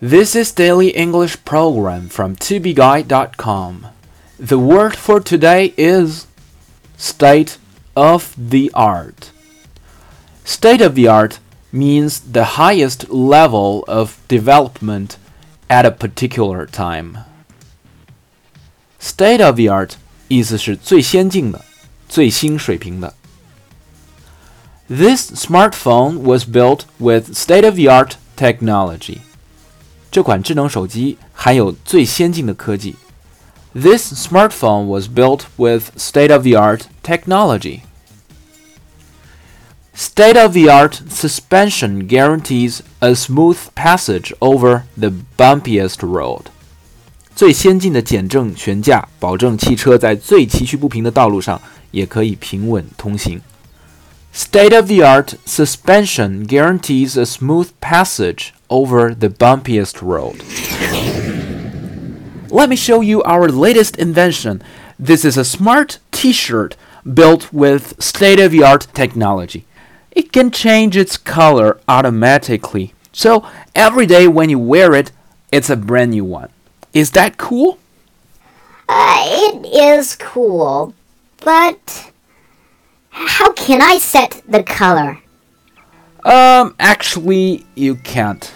This is Daily English Program from tobeguide.com. The word for today is state of the art. State of the art means the highest level of development at a particular time. State of the art 意思是最先进的、最新水平的。This smartphone was built with state of the art technology. 这款智能手机含有最先进的科技。This smartphone was built with state-of-the-art technology. State-of-the-art suspension guarantees a smooth passage over the bumpiest road. 最先进的减震悬架保证汽车在最崎岖不平的道路上也可以平稳通行。State-of-the-art suspension guarantees a smooth passage over the bumpiest road. Let me show you our latest invention. This is a smart t-shirt built with state-of-the-art technology. It can change its color automatically. So every day when you wear it, it's a brand new one. Is that cool? Uh, it is cool, but how can I set the color? Um, actually, you can't.